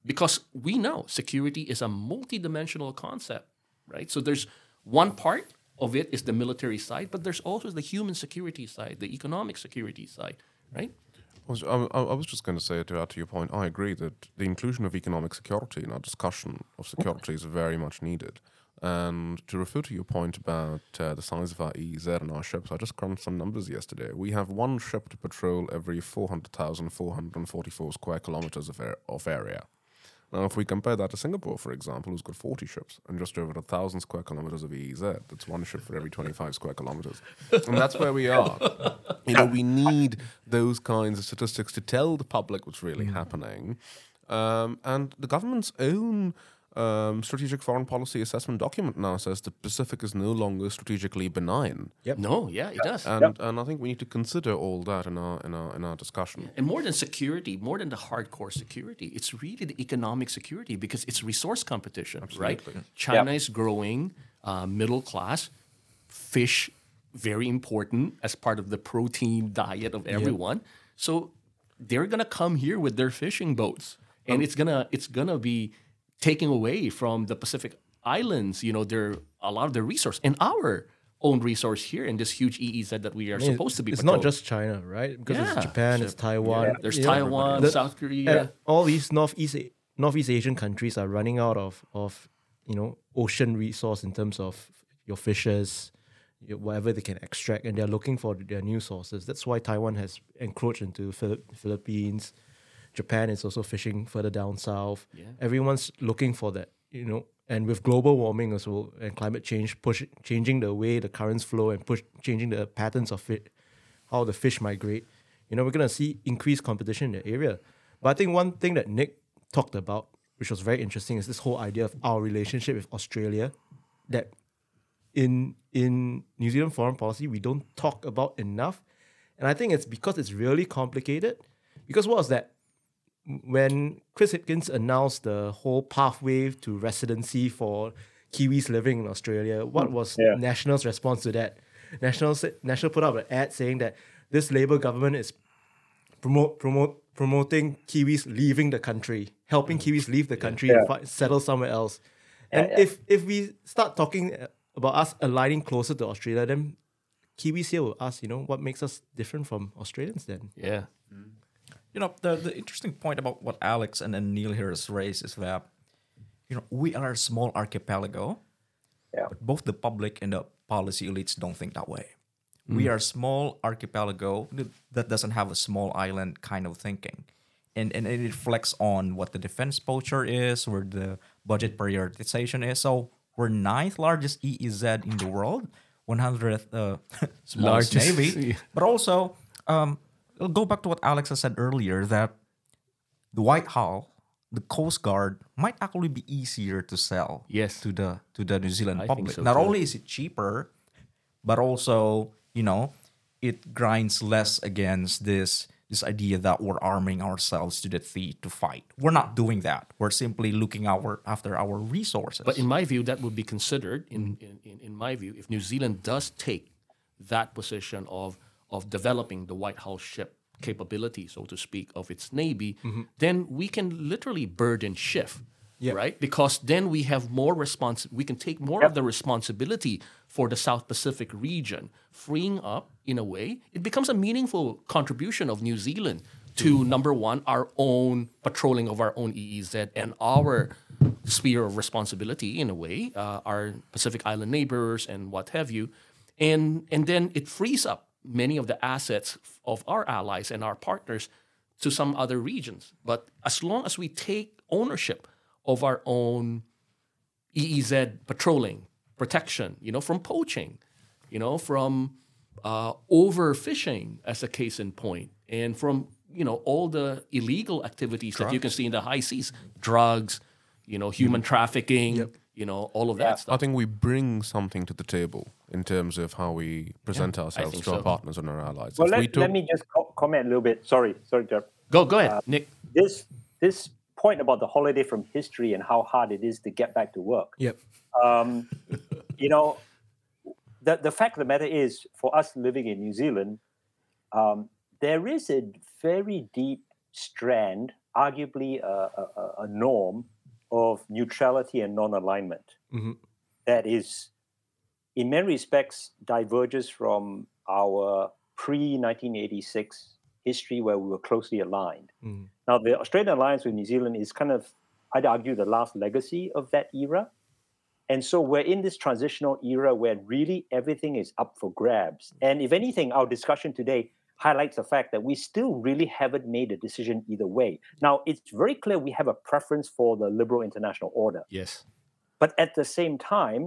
because we know security is a multidimensional concept, right? So there's one part of it is the military side, but there's also the human security side, the economic security side, right? I was, I, I was just going to say to add to your point, I agree that the inclusion of economic security in our discussion of security is very much needed. And to refer to your point about uh, the size of our EEZ and our ships, I just crunched some numbers yesterday. We have one ship to patrol every 400,444 square kilometers of, air, of area. Now, if we compare that to Singapore, for example, who's got 40 ships and just over a thousand square kilometers of EEZ, that's one ship for every 25 square kilometers. And that's where we are. You know, we need those kinds of statistics to tell the public what's really happening. Um, and the government's own um, strategic foreign policy assessment document now says the Pacific is no longer strategically benign. No, yeah, it does. And, and I think we need to consider all that in our, in our, in our discussion. And more than security, more than the hardcore security, it's really the economic security because it's resource competition, right? China is growing, uh, middle class, fish very important as part of the protein diet of everyone. So they're gonna come here with their fishing boats, and it's gonna it's gonna be taking away from the Pacific Islands. You know, their a lot of their resource and our own resource here in this huge EEZ that we are I mean, supposed to be. It's not just China, right? Because Yeah. it's Japan, it's Taiwan. There's you know, Taiwan, the- South Korea. all these Northeast Northeast Asian countries are running out of of you know ocean resource in terms of your fishes, your, whatever they can extract, and they're looking for their new sources. That's why Taiwan has encroached into Philip, Philippines. Japan is also fishing further down south. Everyone's looking for that, you know. And with global warming as well and climate change push changing the way the currents flow and push changing the patterns of it, how the fish migrate, you know, we're gonna see increased competition in the area. But I think one thing that Nick talked about, which was very interesting, is this whole idea of our relationship with Australia that in in New Zealand foreign policy we don't talk about enough. And I think it's because it's really complicated. Because what was that? When Chris Hipkins announced the whole pathway to residency for Kiwis living in Australia, what was Yeah. National's response to that? National National put up an ad saying that this Labour government is promote promote promoting Kiwis leaving the country, helping Kiwis leave the country and Yeah. fi- settle somewhere else. And Yeah, yeah. if if we start talking uh, about us aligning closer to Australia, then Kiwis here will ask, you know, what makes us different from Australians then? yeah. You know, the, the interesting point about what Alex and then Neil here has raised is that, you know, we are a small archipelago, Yeah. but both the public and the policy elites don't think that way. We are a small archipelago that doesn't have a small island kind of thinking. And, and it reflects on what the defense posture is, where the budget prioritization is. So we're ninth largest EEZ in the world, 100th uh, Largest, navy. But also, um, go back to what Alex has said earlier that the white hull, the Coast Guard, might actually be easier to sell Yes. to the to the New Zealand I public. so Not too. only is it cheaper, but also you know it grinds less against this this idea that we're arming ourselves to the teeth to fight. We're not doing that. We're simply looking our after our resources. But in my view, that would be considered, in, in, in, in my view, if New Zealand does take that position of, of developing the white hull ship capability, so to speak, of its Navy, then we can literally burden shift. Right, because then we have more respons. We can take more of the responsibility for the South Pacific region, freeing up, in a way, it becomes a meaningful contribution of New Zealand to number one, our own patrolling of our own EEZ and our sphere of responsibility in a way, uh, our Pacific Island neighbors and what have you, and and then it frees up many of the assets of our allies and our partners to some other regions. But as long as we take ownership of our own EEZ patrolling, protection, you know, from poaching, you know, from uh, overfishing, as a case in point, and from you know all the illegal activities that you can see in the high seas, drugs, you know, human trafficking, you know, all of that stuff. I think we bring something to the table in terms of how we present ourselves think to our partners and our allies. Well, If we let, talk- let me just co- comment a little bit. Sorry, sorry, Jeff. Go, go ahead, Nick. This this point about the holiday from history and how hard it is to get back to work. Yep. Um, you know, the the fact of the matter is, for us living in New Zealand, um, there is a very deep strand, arguably a, a, a- a norm of neutrality and non-alignment Mhm. that is, in many respects, diverges from our pre 1986 history where we were closely aligned. Mm. Now, the Australian alliance with New Zealand is kind of, I'd argue, the last legacy of that era. And so we're in this transitional era where really everything is up for grabs. And if anything, our discussion today highlights the fact that we still really haven't made a decision either way. Now, it's very clear we have a preference for the liberal international order. Yes. But at the same time,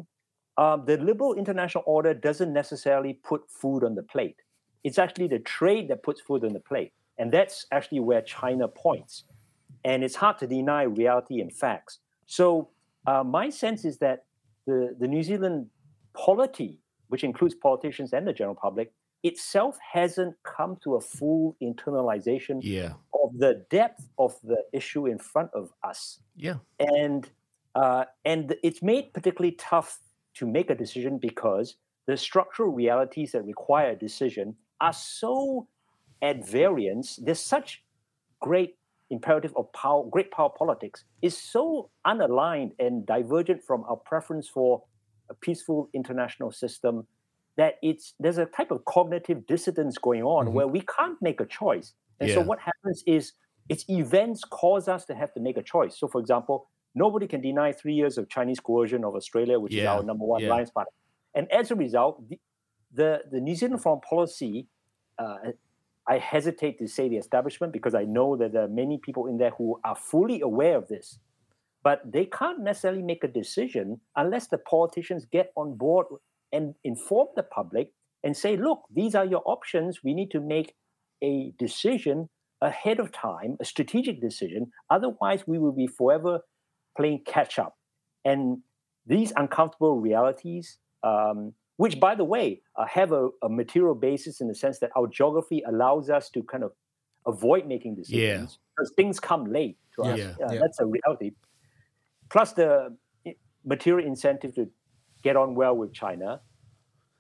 um, the liberal international order doesn't necessarily put food on the plate. It's actually the trade that puts food on the plate. And that's actually where China points. And it's hard to deny reality and facts. So, uh, my sense is that the, the New Zealand polity, which includes politicians and the general public, itself hasn't come to a full internalization Yeah. of the depth of the issue in front of us Yeah. and uh, and it's made particularly tough to make a decision because the structural realities that require a decision are so at variance. There's such great imperative of power, great power politics is so unaligned and divergent from our preference for a peaceful international system that it's there's a type of cognitive dissonance going on Mhm. where we can't make a choice. And so what happens is it's events cause us to have to make a choice. So for example, nobody can deny three years of Chinese coercion of Australia, which is our number one yeah. alliance partner. And as a result, the the, the New Zealand foreign policy, uh, I hesitate to say the establishment because I know that there are many people in there who are fully aware of this, but they can't necessarily make a decision unless the politicians get on board and inform the public and say, look, these are your options. We need to make a decision ahead of time, a strategic decision. Otherwise, we will be forever playing catch up. And these uncomfortable realities, um, which, by the way, uh, have a, a material basis in the sense that our geography allows us to kind of avoid making decisions because things come late to us. Yeah. Uh, Yeah. That's a reality. Plus the material incentive to get on well with China,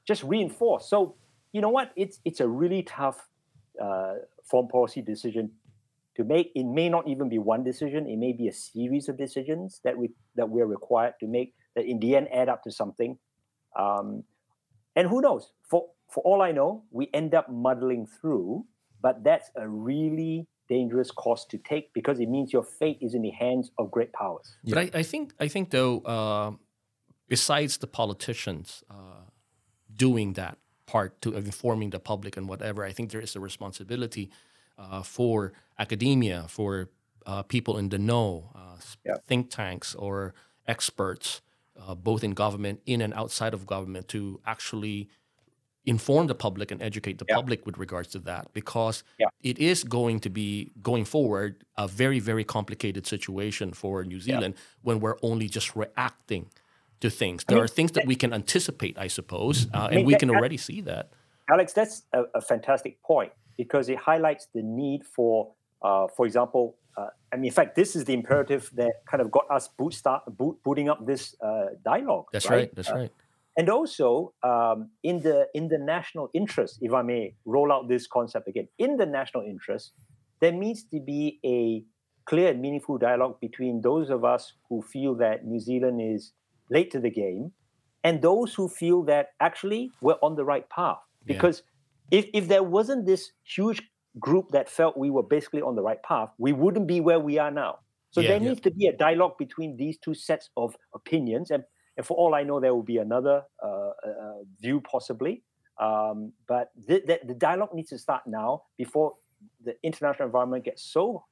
just reinforce. So you know what? It's it's a really tough uh, foreign policy decision to make. It may not even be one decision. It may be a series of decisions that we that we're required to make that in the end add up to something. Um, and who knows? For for all I know, we end up muddling through. But that's a really dangerous course to take because it means your fate is in the hands of great powers. But I, I think I think though, uh, besides the politicians uh, doing that part to informing the public and whatever, I think there is a responsibility uh, for academia, for uh, people in the know, uh, Yeah. think tanks or experts, uh, both in government, in and outside of government, to actually inform the public and educate the Yeah. public with regards to that because Yeah. it is going to be going forward a very very complicated situation for New Zealand when we're only just reacting to things. There mean, are things that we can anticipate, I suppose, uh, mean, and we that- can already see that. Alex, that's a, a fantastic point because it highlights the need for, uh, for example, uh, I mean, in fact, this is the imperative that kind of got us bootstart, boot, booting up this uh, dialogue. That's right. That's right. And also, um, in the in the national interest, if I may roll out this concept again, in the national interest, there needs to be a clear and meaningful dialogue between those of us who feel that New Zealand is late to the game, and those who feel that actually we're on the right path. Yeah. Because if if there wasn't this huge group that felt we were basically on the right path, we wouldn't be where we are now. So Yeah. there Yeah. needs to be a dialogue between these two sets of opinions, and and for all I know, there will be another uh, uh, view possibly. Um, but the, the, the dialogue needs to start now before the international environment gets so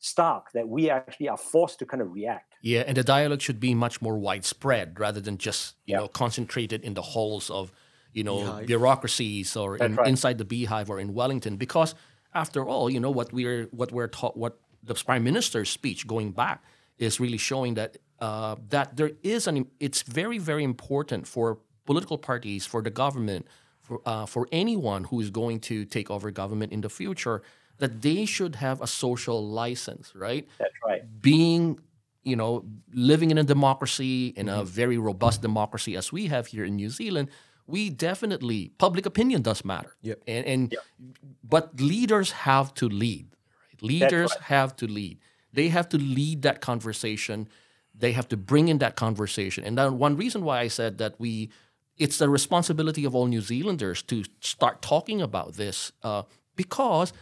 stark that we actually are forced to kind of react. Yeah, and the dialogue should be much more widespread rather than just you Yeah. know concentrated in the halls of you know Beehive. bureaucracies or in, right. inside the beehive or in Wellington. Because after all, you know what we're what we're taught, what the prime minister's speech going back is really showing that uh, that there is an it's very very important for political parties for the government for uh, for anyone who is going to take over government in the future that they should have a social license, right? That's right. being you know living in a democracy in a very robust democracy as we have here in New Zealand we definitely public opinion does matter Yep. and and but leaders have to lead right? leaders have to lead they have to lead that conversation they have to bring in that conversation and then one reason why I said that we it's the responsibility of all New Zealanders to start talking about this uh, because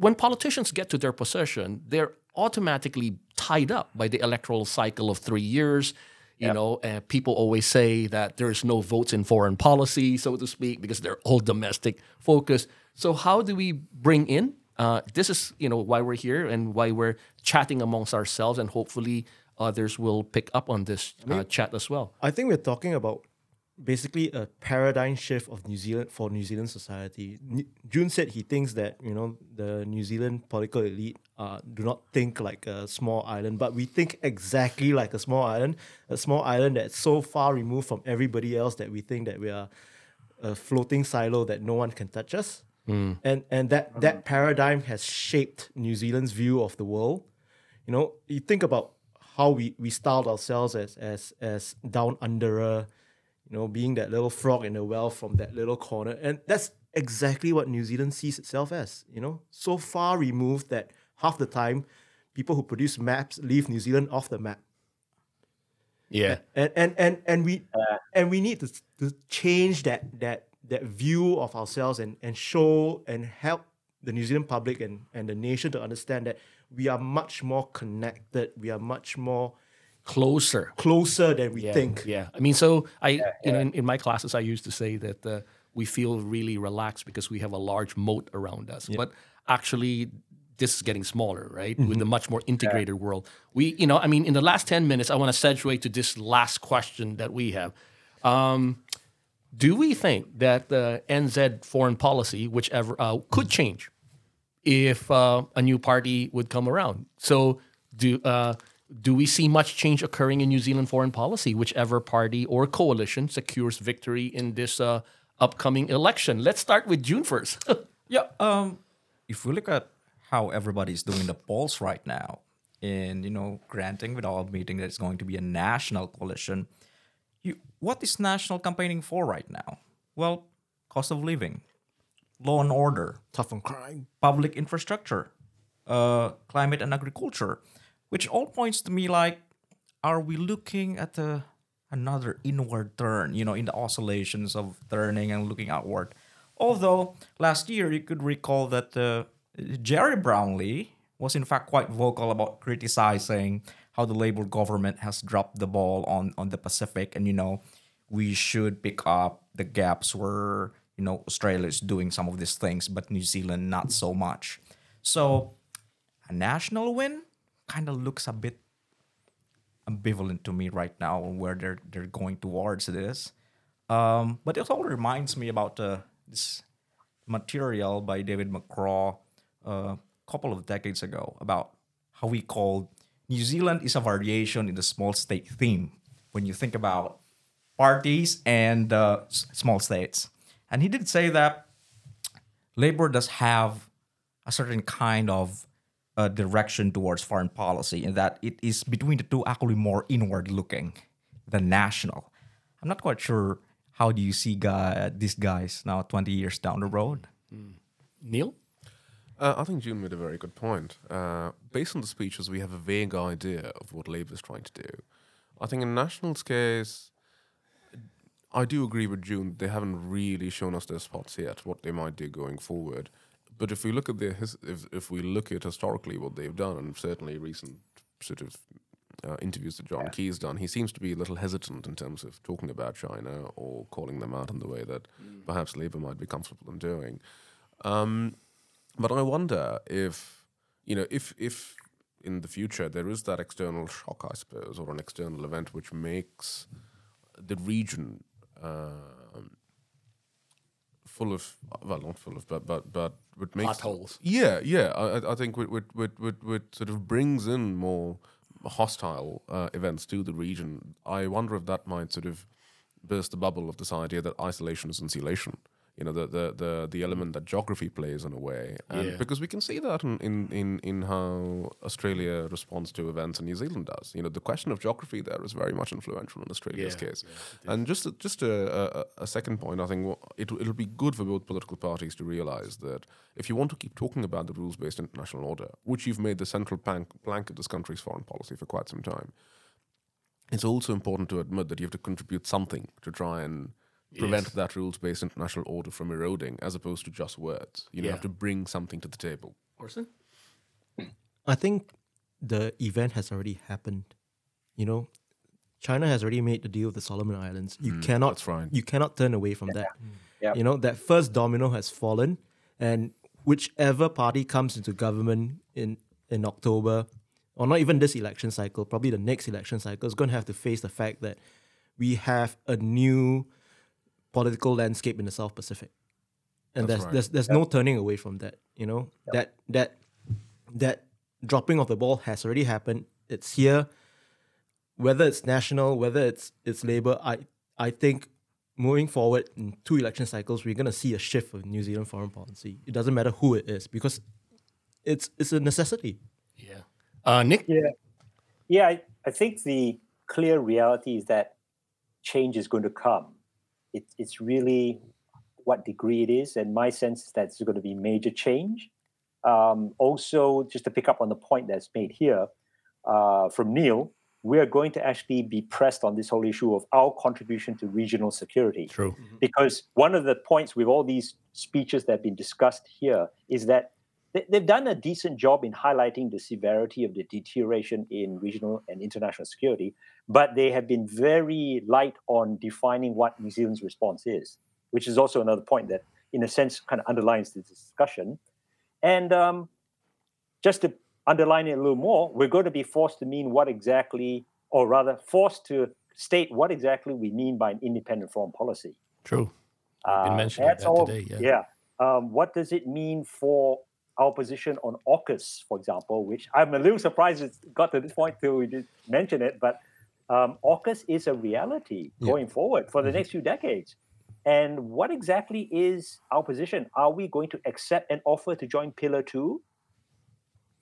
when politicians get to their position, they're automatically tied up by the electoral cycle of three years. You know, uh, people always say that there's no votes in foreign policy, so to speak, because they're all domestic focused. So how do we bring in? Uh, this is you know why we're here and why we're chatting amongst ourselves, and hopefully others will pick up on this uh, chat as well. I think we're talking about basically a paradigm shift of New Zealand for New Zealand society. N- Jun said he thinks that you know the New Zealand political elite uh, do not think like a small island, but we think exactly like a small island, a small island that's so far removed from everybody else that we think that we are a floating silo that no one can touch us. And and that that paradigm has shaped New Zealand's view of the world. You know, you think about how we, we styled ourselves as as as down underer, you know, being that little frog in the well from that little corner. And that's exactly what New Zealand sees itself as, you know, so far removed that half the time people who produce maps leave New Zealand off the map. Yeah. And and and, and we uh. and we need to, to change that that that view of ourselves and, and show and help the New Zealand public and, and the nation to understand that we are much more connected, we are much more Closer. closer than we Yeah, think. Yeah, I mean, so I, you know, in, in my classes, I used to say that uh, we feel really relaxed because we have a large moat around us. But actually, this is getting smaller, right? With a much more integrated world. We, you know, I mean, in the last ten minutes, I want to segue to this last question that we have. Um, do we think that the NZ foreign policy, whichever, uh, could change if uh, a new party would come around? So do uh, do we see much change occurring in New Zealand foreign policy, whichever party or coalition secures victory in this uh, upcoming election? Let's start with Jun first. Yeah. Um, if we look at how everybody's doing the polls right now, and you know, granting with all meeting that it's going to be a national coalition, you what is national campaigning for right now? Well, cost of living, law and order, Tough on crime. public infrastructure, uh, climate and agriculture, which all points to me like, are we looking at a, another inward turn, you know, in the oscillations of turning and looking outward? Although last year you could recall that uh, Gerry Brownlee was in fact quite vocal about criticizing how the Labour government has dropped the ball on, on the Pacific and, you know, we should pick up the gaps where, you know, Australia is doing some of these things, but New Zealand not so much. So a national win kind of looks a bit ambivalent to me right now where they're they're going towards this. Um, but it all reminds me about uh, this material by David McCraw a uh, couple of decades ago about how we called New Zealand is a variation in the small state theme when you think about parties and uh, small states. And he did say that Labor does have a certain kind of uh, direction towards foreign policy, in that it is between the two actually more inward looking than national. I'm not quite sure how do you see guy, these guys now 20 years down the road. Neil? Uh, I think Jun made a very good point. Uh, based on the speeches, we have a vague idea of what Labour is trying to do. I think in National's case, I do agree with Jun. They haven't really shown us their spots yet, what they might do going forward. But if we look at their his, if if we look at historically what they've done, and certainly recent sort of uh, interviews that John Key's done, he seems to be a little hesitant in terms of talking about China or calling them out in the way that perhaps Labour might be comfortable in doing. Um, but I wonder if you know if if in the future there is that external shock, I suppose, or an external event which makes the region um full of well, not full of, but but but it makes Potholes. Yeah, yeah. I, I- think it would would would would sort of brings in more hostile uh, events to the region. I wonder if that might sort of burst the bubble of this idea that isolation is insulation. You know, the the the, the element that geography plays in a way, and Yeah. because we can see that in, in in how Australia responds to events and New Zealand does. You know, the question of geography there is very much influential in Australia's Yeah, case. and just a, just a, a, a second point, I think it it'll be good for both political parties to realize that if you want to keep talking about the rules-based international order, which you've made the central plank, plank of this country's foreign policy for quite some time, it's also important to admit that you have to contribute something to try and prevent Yes. that rules-based international order from eroding, as opposed to just words. You know, Yeah. have to bring something to the table. Orson? I think the event has already happened. You know, China has already made the deal with the Solomon Islands. You mm, cannot that's right. you cannot turn away from that. Yeah. You know, that first domino has fallen and whichever party comes into government in in October, or not even this election cycle, probably the next election cycle is going to have to face the fact that we have a new political landscape in the South Pacific, and That's there's right. there's there's no turning away from that. You know that that that dropping of the ball has already happened. It's here. Whether it's national, whether it's it's Labour, I I think moving forward in two election cycles, we're gonna see a shift of New Zealand foreign policy. It doesn't matter who it is because it's it's a necessity. Yeah. Uh, Nick? Yeah, yeah. I, I think the clear reality is that change is going to come. It, it's really what degree it is, and my sense is that it's going to be major change. Um, also, just to pick up on the point that's made here uh, from Neil, we are going to actually be pressed on this whole issue of our contribution to regional security True. because one of the points with all these speeches that have been discussed here is that they- they've done a decent job in highlighting the severity of the deterioration in regional and international security, but they have been very light on defining what New Zealand's response is, which is also another point that, in a sense, kind of underlines this discussion. And um, just to underline it a little more, we're going to be forced to mean what exactly, or rather, forced to state what exactly we mean by an independent foreign policy. True. Uh, been that's that all- today, yeah. Um, what does it mean for our position on AUKUS, for example, which I'm a little surprised it got to this point till we did mention it, but um, AUKUS is a reality Yeah. going forward for the next few decades. And what exactly is our position? Are we going to accept an offer to join Pillar Two?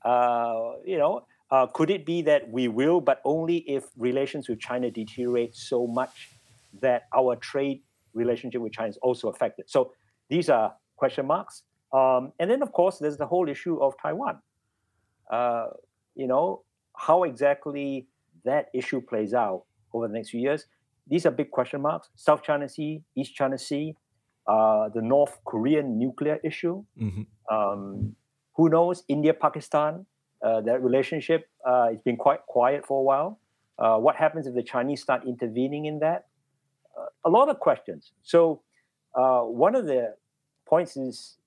Uh, you know, uh, could it be that we will, but only if relations with China deteriorate so much that our trade relationship with China is also affected? So these are question marks. Um, and then, of course, there's the whole issue of Taiwan. Uh, you know, how exactly that issue plays out over the next few years. These are big question marks. South China Sea, East China Sea, uh, the North Korean nuclear issue. Mhm. Um, who knows? India, Pakistan, uh, that relationship uh, has been quite quiet for a while. Uh, what happens if the Chinese start intervening in that? Uh, a lot of questions. So, uh, one of the points is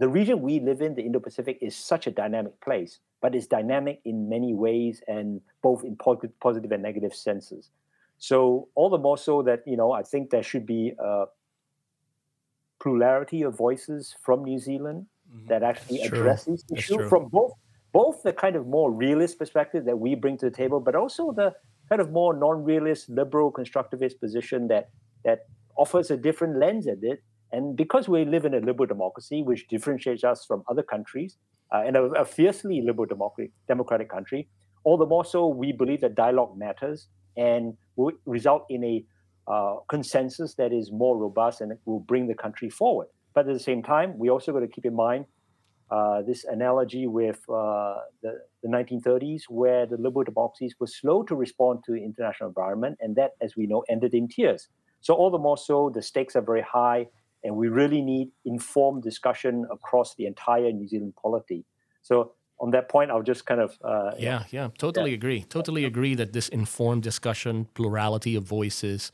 the region we live in, the Indo Pacific, is such a dynamic place, but it's dynamic in many ways and both in po- positive and negative senses. So, all the more so that, you know, I think there should be a plurality of voices from New Zealand mm-hmm. that actually That's address these That's issues from both both the kind of more realist perspective that we bring to the table, but also the kind of more non-realist, liberal, constructivist position that that offers a different lens at it. And because we live in a liberal democracy, which differentiates us from other countries, uh, and a, a fiercely liberal democratic, democratic country, all the more so we believe that dialogue matters and will result in a uh, consensus that is more robust and will bring the country forward. But at the same time, we also got to keep in mind uh, this analogy with uh, the, the 1930s, where the liberal democracies were slow to respond to the international environment, and that, as we know, ended in tears. So, all the more so, the stakes are very high, and we really need informed discussion across the entire New Zealand polity. So, on that point, I'll just kind of uh, Yeah, yeah, totally agree. Totally agree that this informed discussion, plurality of voices,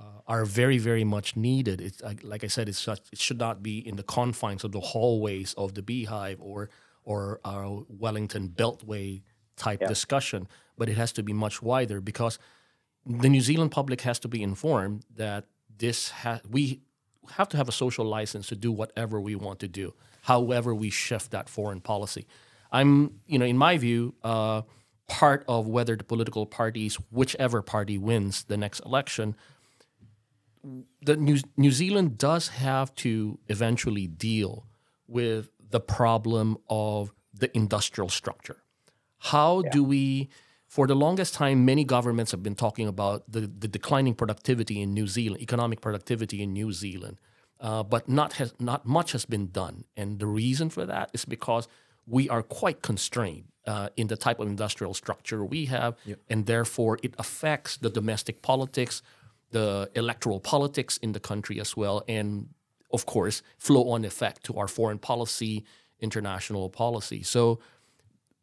uh, are very, very much needed. It's like, like I said, it's such, it should not be in the confines of the hallways of the Beehive or or our Wellington Beltway type Yeah. discussion, but it has to be much wider because the New Zealand public has to be informed that this ha- we have to have a social license to do whatever we want to do, however we shift that foreign policy. I'm, you know, in my view, uh, part of whether the political parties, whichever party wins the next election, the New, New Zealand does have to eventually deal with the problem of the industrial structure. How do we, for the longest time, many governments have been talking about the, the declining productivity in New Zealand, economic productivity in New Zealand, uh, but not, has, not much has been done. And the reason for that is because we are quite constrained uh, in the type of industrial structure we have, and therefore it affects the domestic politics, the electoral politics in the country as well, and of course, flow on effect to our foreign policy, international policy. So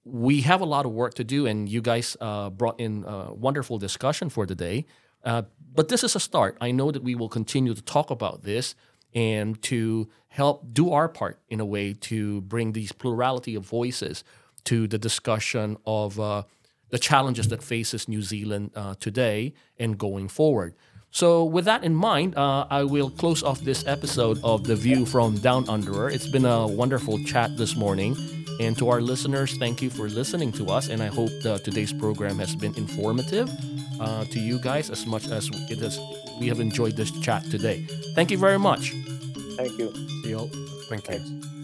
we have a lot of work to do, and you guys uh, brought in a wonderful discussion for today. Uh, but this is a start. I know that we will continue to talk about this, and to help do our part in a way to bring these plurality of voices to the discussion of uh, the challenges that faces New Zealand uh, today and going forward. So, with that in mind, uh, I will close off this episode of The View from Down Under. It's been a wonderful chat this morning. And to our listeners, thank you for listening to us. And I hope that today's program has been informative uh, to you guys as much as it has, we have enjoyed this chat today. Thank you very much. Thank you. See you all. Thank you. Thanks.